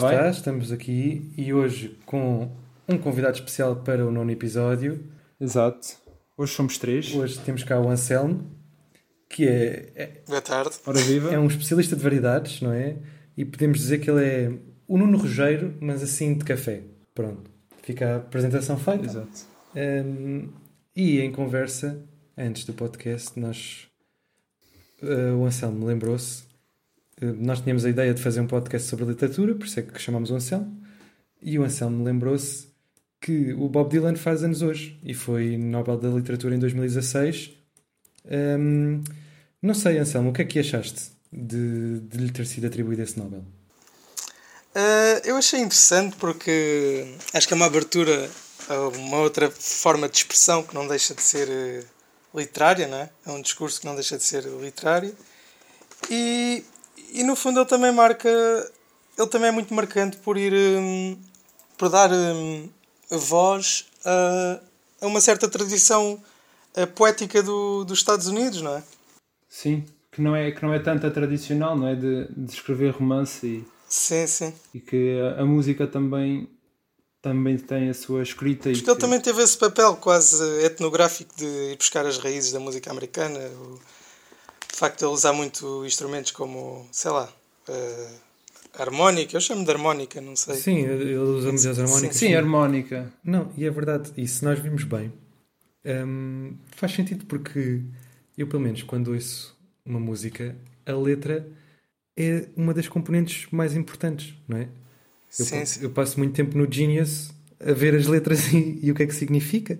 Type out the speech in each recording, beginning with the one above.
Cá está, vai? estamos aqui e hoje com um convidado especial para o nono episódio. Exato. Hoje somos três. Hoje temos cá o Anselmo, que é, é, Boa tarde. Ora viva. é um especialista de variedades, não é? E podemos dizer que ele é o Nuno Rogeiro, mas assim de café. Pronto, fica a apresentação feita. Exato. Um, e em conversa, antes do podcast, nós uh, o Anselmo lembrou-se. Uh, nós tínhamos a ideia de fazer um podcast sobre literatura, por isso é que chamamos o Anselmo. E o Anselmo lembrou-se que o Bob Dylan faz anos hoje e foi Nobel da Literatura em 2016. Um, não sei, Anselmo, o que é que achaste de, de lhe ter sido atribuído esse Nobel? Eh, eu achei interessante porque acho que é uma abertura a uma outra forma de expressão que não deixa de ser eh, literária, não é? É um discurso que não deixa de ser literário. E, e no fundo ele também marca. Ele também é muito marcante por ir. hum, por dar hum, voz a, a uma certa tradição eh, poética do, dos Estados Unidos, não é? Sim. Que não é, que não é tanto a tradicional, não é? De, de escrever romance e, Sim, sim. e que a, a música também, também tem a sua escrita. Acho e ele que- também teve esse papel quase etnográfico de ir buscar as raízes da música americana. O facto de ele usar muito instrumentos como, sei lá, eh, harmónica. Eu chamo de harmónica, não sei. Sim, ele usa muitas harmónicas. Sim, harmónica. Não, e é verdade, e se nós vimos bem, hum, faz sentido porque eu, pelo menos, quando ouço uma música, a letra é uma das componentes mais importantes, não é? Eu, Sim, sim, eu passo muito tempo no Genius a ver as letras e, e o que é que significa,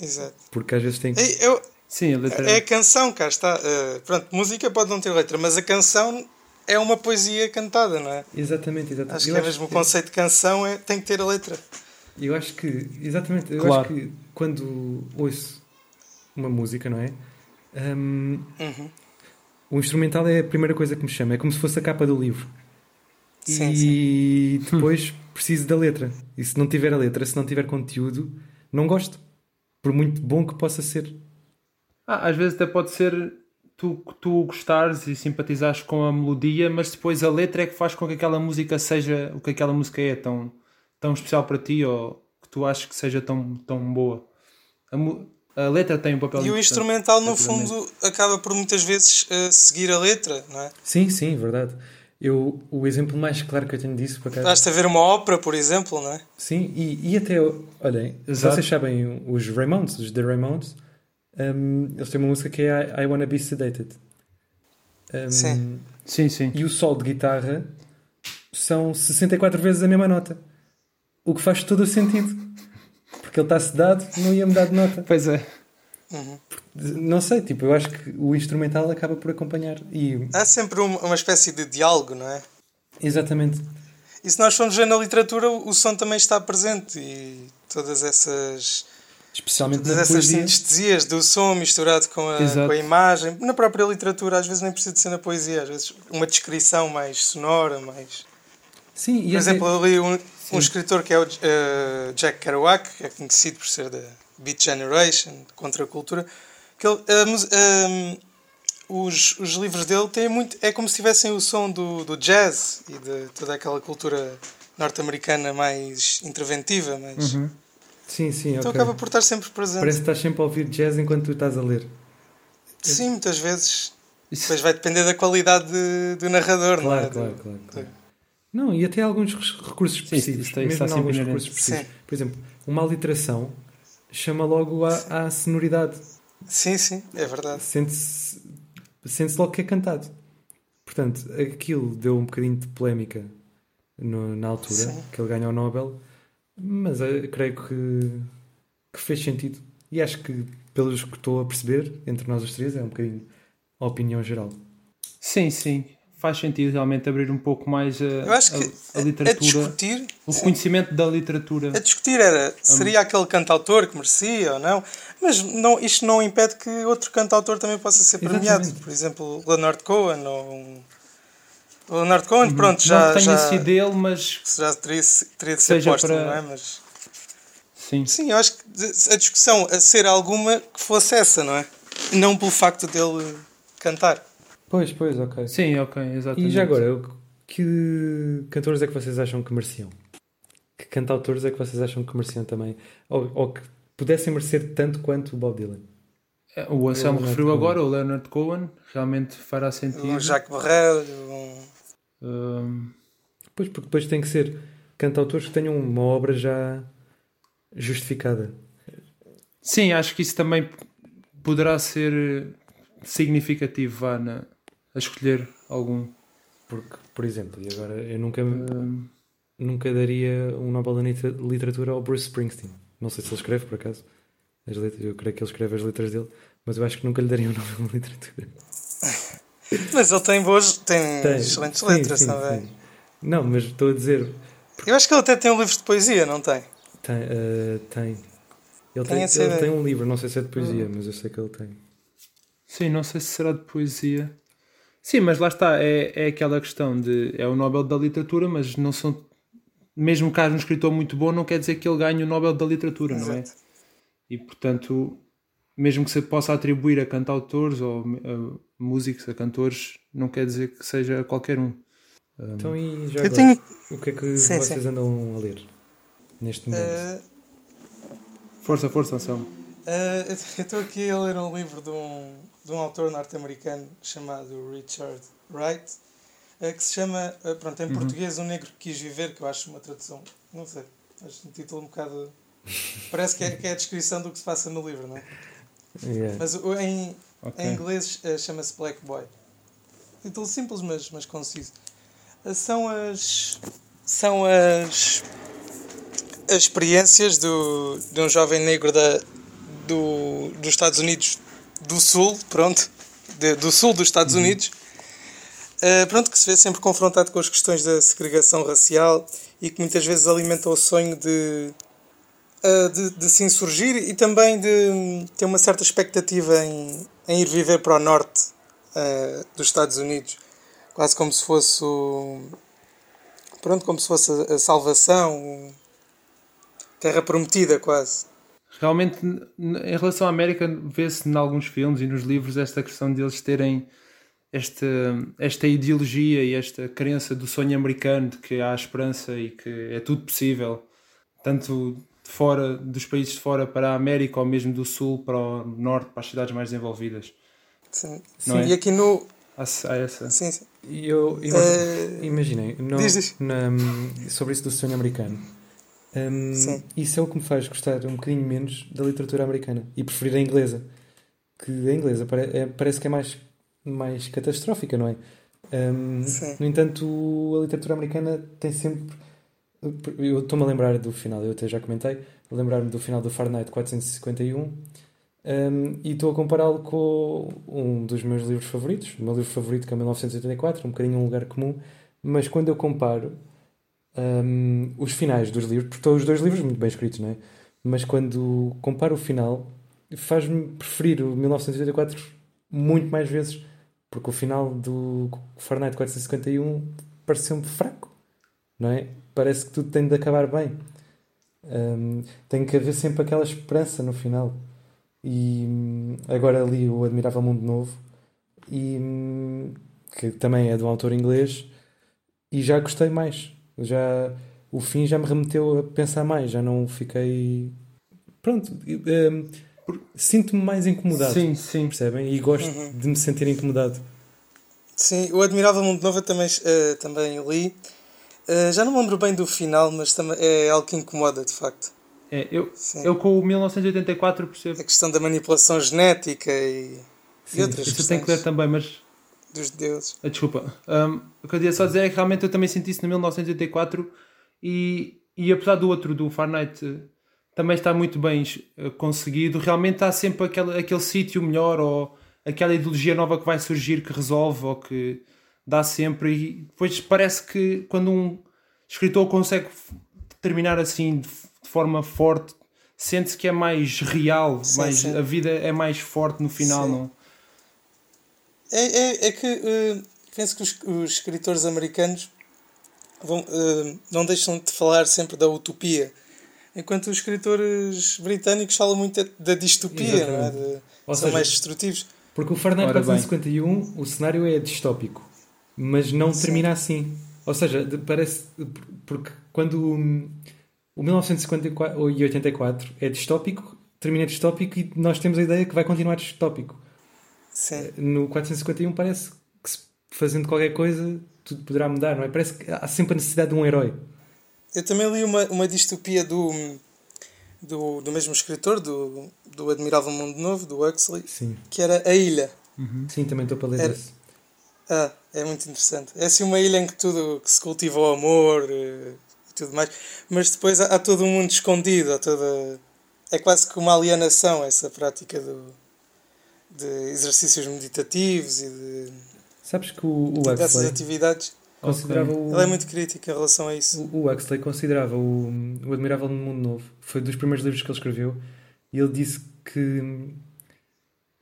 exato. porque às vezes tem que. Eu- Sim, a letra é a canção, cá está. Eh, pronto, música pode não ter letra, mas a canção é uma poesia cantada, não é? Exatamente, exatamente. Acho Eu que é mesmo o conceito de canção é, tem que ter a letra. Eu acho que, exatamente, eu Claro. acho que quando ouço uma música, não é? Hum, Uhum. o instrumental é a primeira coisa que me chama, é como se fosse a capa do livro. Sim, e depois preciso da letra. E se não tiver a letra, se não tiver conteúdo, não gosto. Por muito bom que possa ser. Ah, às vezes até pode ser tu, tu gostares e simpatizares com a melodia, mas depois a letra é que faz com que aquela música seja o que aquela música é tão, tão especial para ti ou que tu achas que seja tão, tão boa. A, a letra tem um papel E o instrumental, no fundo, acaba por muitas vezes eh, seguir a letra, não é? Sim, sim, verdade. Eu, o exemplo mais claro que eu tenho disso, por acaso. Basta ver uma ópera, por exemplo, não é? Sim, e, e até, olhem, Exato. vocês sabem os Ramones, os The Ramones, hum, eles têm uma música que é I, I Wanna Be Sedated. Hum, Sim. Sim, sim. E o sol de guitarra são 64 vezes a mesma nota. O que faz todo o sentido. Porque ele está sedado, não ia mudar de nota. Pois é. Não sei, tipo, eu acho que o instrumental acaba por acompanhar. E, Há sempre um- uma espécie de diálogo, não é? exatamente. E se nós formos ver na literatura, o som também está presente e todas essas, Especialmente todas essas poesia. sinestesias do som misturado com a, com a imagem. Na própria literatura, às vezes nem precisa de ser na poesia, às vezes uma descrição mais sonora, mais. Sim, Por exemplo, eu li um, um escritor que é o eh, Jack Kerouac, que é conhecido por ser da Beat Generation, contra a cultura, que ele, ehm, os, os livros dele têm muito. É como se tivessem o som do, do jazz e de toda aquela cultura norte-americana mais interventiva, mais. Uhum. Sim, sim, Então ok. acaba por estar sempre presente. Parece que estás sempre a ouvir jazz enquanto tu estás a ler. Sim, muitas vezes. Isso- Depois vai depender da qualidade de- do narrador, não é? Claro, claro, claro, claro. Não, e até alguns re- recursos Sim, específicos. isso está- mesmo alguns inerente. recursos específicos. Sim. Por exemplo, uma aliteração chama logo à, à sonoridade. Sim, sim, é verdade. Sente-se sente logo que é cantado. Portanto, aquilo deu um bocadinho de polémica no- na altura Sim. que ele ganhou o Nobel, mas eu creio que, que fez sentido. E acho que, pelos que estou a perceber, entre nós os três, é um bocadinho a opinião geral. Sim, sim. Faz sentido realmente abrir um pouco mais a, Eu acho que a, a a literatura, discutir. o sim. reconhecimento da literatura. A discutir era seria aquele cantautor que merecia ou não, mas não, isto não impede que outro cantautor também possa ser premiado. Exatamente. Por exemplo, Leonard Cohen ou um. O Leonard Cohen, pronto, não já, que tenha já, sido dele, mas já teria, teria de ser posto, para- não é? Mas, sim. sim, eu acho que a discussão a ser alguma que fosse essa, não é? Não pelo facto dele cantar. Pois, pois, ok. Sim, ok, exatamente. E já agora, que cantores é que vocês acham que mereciam? Que cantautores é que vocês acham que mereciam também? Ou, ou que pudessem merecer tanto quanto o Bob Dylan? O Anselmo referiu agora, o Leonard Cohen, realmente fará sentido. Um Jacques Barrel, um... Um, Pois, porque depois tem que ser cantautores que tenham uma obra já justificada. sim, acho que isso também poderá ser significativo vá, na, a escolher algum. Porque, por exemplo, e agora eu nunca, nunca daria um Nobel da Liter- Literatura ao Bruce Springsteen. Não sei se ele escreve, por acaso. As letras, eu creio que ele escreve as letras dele, mas eu acho que nunca lhe daria um Nobel da Literatura. Mas ele tem boas, tem, Tem. excelentes Sim, letras sim, também. sim. Não, mas estou a dizer, Eu acho que ele até tem um livro de poesia, não tem? tem. eh, tem. Ele, Tem tem, ele tem um livro, não sei se é de poesia, mas eu sei que ele tem. sim, não sei se será de poesia. Sim, mas lá está, é, é aquela questão de é o Nobel da Literatura, mas não são. Mesmo que haja um escritor muito bom, não quer dizer que ele ganhe o Nobel da Literatura, não é? Exato. E portanto, mesmo que se possa atribuir a cantautores ou a músicos, a cantores, não quer dizer que seja qualquer um. Então, e já agora, tenho. o que é que Sim, vocês sim. andam a ler neste momento? eh, Força, força, Anselmo. eh, eu estou aqui a ler um livro de um, de um autor norte-americano chamado Richard Wright, eh, que se chama, eh, pronto, em Uhum. português, Um Negro que Quis Viver, que eu acho uma tradução, não sei, acho um título um bocado. Parece que é, que é a descrição do que se passa no livro, não é? Yeah. Mas em, Ok. Em inglês eh, chama-se Black Boy. Título simples, mas, mas conciso. Eh, São as. São as. As experiências do, de um jovem negro da, do, dos Estados Unidos do Sul, pronto, de- do Sul dos Estados Unidos, eh, pronto, que se vê sempre confrontado com as questões da segregação racial e que muitas vezes alimenta o sonho de, uh, de, de se insurgir e também de ter uma certa expectativa em, em ir viver para o norte uh, dos Estados Unidos, quase como se fosse pronto, como se fosse a, a salvação, terra prometida quase. Realmente, em relação à América, vê-se em alguns filmes e nos livros esta questão de eles terem esta, esta ideologia e esta crença do sonho americano de que há esperança e que é tudo possível, tanto de fora dos países de fora para a América ou mesmo do sul para o norte, para as cidades mais desenvolvidas. Sim. Não é? E aqui no. Há, há essa. Sim, sim. E eu, eu Eh, imaginem, no- diz, diz. na- sobre isso do sonho americano. hum, Sim. isso é o que me faz gostar um bocadinho menos da literatura americana e preferir a inglesa. Que a inglesa pare- é- parece que é mais, mais catastrófica, não é? Hum, Sim. no entanto, a literatura americana tem sempre. Eu estou-me a lembrar do final, eu até já comentei, lembrar-me do final do Fahrenheit 451 um, e estou a compará-lo com um dos meus livros favoritos, o meu livro favorito que é 1984, um bocadinho um lugar comum, mas quando eu comparo um, os finais dos livros, porque estão os dois livros muito bem escritos, não é? Mas quando comparo o final, faz-me preferir o 1984 muito mais vezes, porque o final do Fahrenheit 451 pareceu-me fraco, não é? Parece que tudo tem de acabar bem. Um, tem que haver sempre aquela esperança no final. E hum, agora li o Admirável Mundo Novo, e, hum, que também é de um autor inglês, e já gostei mais. Já, o fim já me remeteu a pensar mais, já não fiquei. Pronto, hum, sinto-me mais incomodado, Sim, sim. percebem? E gosto de me sentir incomodado. Sim, o Admirável Mundo Novo eu também, eh, também li. Eh, já não me lembro bem do final, mas é algo que incomoda, de facto. É, eu, Sim. eu com o 1984 percebo. A questão da manipulação genética e, e outras Isso tenho que ler também, mas dos deuses. Ah, Desculpa. Um, o que eu queria só dizer é que realmente eu também senti isso no 1984 e, e apesar do outro, do Fahrenheit, eh, também está muito bem eh, conseguido. Realmente há sempre aquele, aquele sítio melhor ou aquela ideologia nova que vai surgir que resolve ou que dá sempre. E depois parece que quando um escritor consegue terminar assim de, de forma forte, sente-se que é mais real, Sim, mais, sim. a vida é mais forte no final. Sim. Não? É, é, é que eh, penso que os, os escritores americanos vão, eh, não deixam de falar sempre da utopia, enquanto os escritores britânicos falam muito da, da distopia, não é? De- são seja, mais destrutivos. Porque o Fahrenheit Ora bem. 451, o cenário é distópico, mas não Sim. termina assim. Ou seja, parece. Porque quando o 1954 e 84 é distópico, termina distópico e nós temos a ideia que vai continuar distópico. Sim. No 451 parece que fazendo qualquer coisa tudo poderá mudar, não é? Parece que há sempre a necessidade de um herói. Eu também li uma, uma distopia do, do, do mesmo escritor, do, do Admirável Mundo Novo, do Huxley, Sim. que era A Ilha. Sim, também estou para ler Era- esse. Ah, é muito interessante. É assim uma ilha em que tudo que se cultiva o amor eh, e tudo mais, mas depois há, há todo um mundo escondido, há toda. É quase que uma alienação essa prática do, de exercícios meditativos e de, Sabes que o, o dessas atividades. considerava o, Ele é muito crítico em relação a isso. o, o Huxley considerava o, o Admirável no Mundo Novo. Foi dos primeiros livros que ele escreveu e ele disse que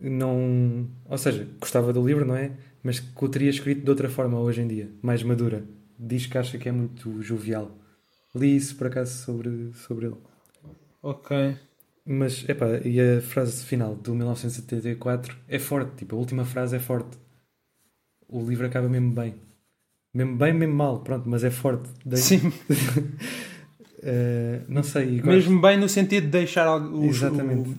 não. Ou seja, gostava do livro, não é? Mas que o teria escrito de outra forma hoje em dia, mais madura. Diz que acha que é muito jovial. Li isso por acaso sobre, sobre ele. Ok. Mas, epá, e a frase final do 1974 é forte, tipo, a última frase é forte. O livro acaba mesmo bem. Mesmo bem, mesmo mal, pronto, mas é forte. Dei- Sim, Eh, não sei, gosto- mesmo bem no sentido de deixar o,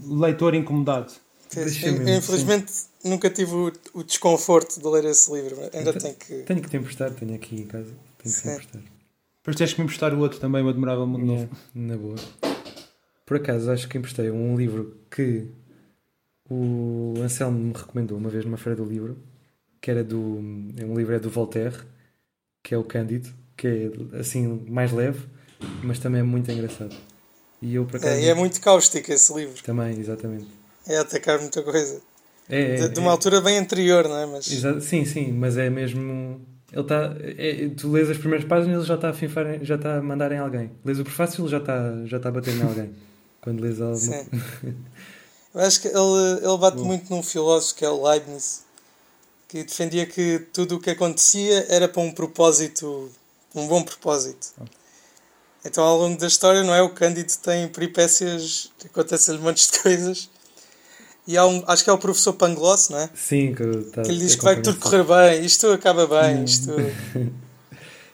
o leitor incomodado. Eu, infelizmente nunca tive o, o desconforto de ler esse livro. mas Ainda Então- tenho que. Tenho que te emprestar, tenho aqui em casa. Tenho que te Sim. emprestar. Depois tens que me emprestar o outro também, o Admirável Mundo Novo. Yeah, na boa. Por acaso, acho que emprestei um livro que o Anselmo me recomendou uma vez numa feira do livro, que era do. É um livro é do Voltaire, que é o Cândido, que é assim mais leve, mas também é muito engraçado. E eu por acaso. É, e é muito cáustico esse livro. Também, exatamente. É atacar muita coisa. É, é, De, de uma é- altura bem anterior, não é? Mas. Exa- sim, sim, mas é mesmo. Ele está. É, tu lês as primeiras páginas ele já está a finfar, já está a mandar em alguém. Lês o prefácio ele já está, já está a bater em alguém. Quando lês alguma Sim. Eu acho que ele, ele bate muito num filósofo que é o Leibniz, que defendia que tudo o que acontecia era para um propósito, um bom propósito. Então, ao longo da história, não é? O Cândido tem peripécias, acontecem-lhe montes de coisas. E há um, acho que é o professor Pangloss, não é? Sim, que, tá, Que ele diz que vai tudo correr bem, isto acaba bem, isto.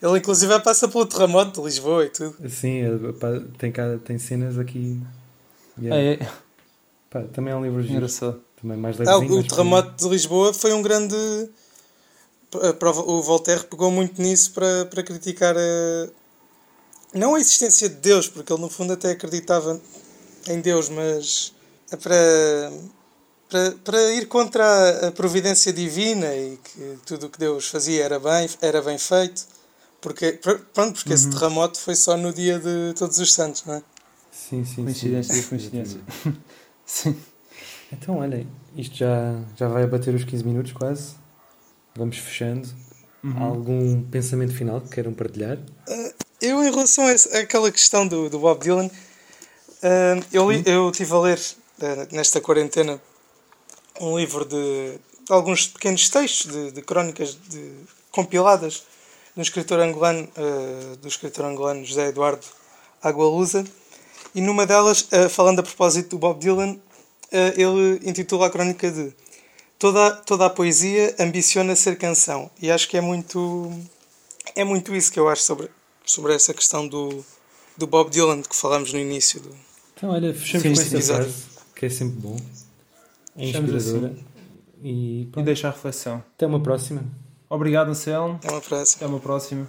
Ele, inclusive, passa pelo terremoto de Lisboa e tudo. Sim, tem, tem cenas aqui. Yeah. É, é Pá, também é um livro giro. Também mais Ah, o terremoto de Lisboa foi um grande. prova- O Voltaire pegou muito nisso para, para criticar a. Não a existência de Deus, porque ele no fundo até acreditava em Deus, mas é para, para, para ir contra a- providência divina e que tudo o que Deus fazia era bem, era bem feito. Porque, pr- pronto, porque esse terremoto foi só no dia de Todos os Santos, não é? Sim, sim, Coincidência sim. das coincidências. Sim. Então, olhem, isto já, já vai bater os 15 minutos quase. Vamos fechando. Uhum. Algum pensamento final que queiram partilhar? Eu, em relação a esse- àquela questão do, do Bob Dylan, ah, eu, li, eu estive a ler ah, nesta quarentena um livro de, de alguns pequenos textos de, de crónicas de, compiladas um escritor angolano, ah, do escritor angolano José Eduardo Agualusa, e numa delas, ah, falando a propósito do Bob Dylan, ah, ele intitula a crónica de toda, a- toda a poesia ambiciona ser canção. E acho que é muito é muito isso que eu acho sobre, sobre essa questão do, do Bob Dylan que falámos no início. Do... Então, olha, fechamos com esta frase, que é sempre bom. É inspiradora. Assim. E, pronto. e deixa a reflexão. Até uma próxima. Obrigado, Anselmo. Até uma próxima. Até uma próxima.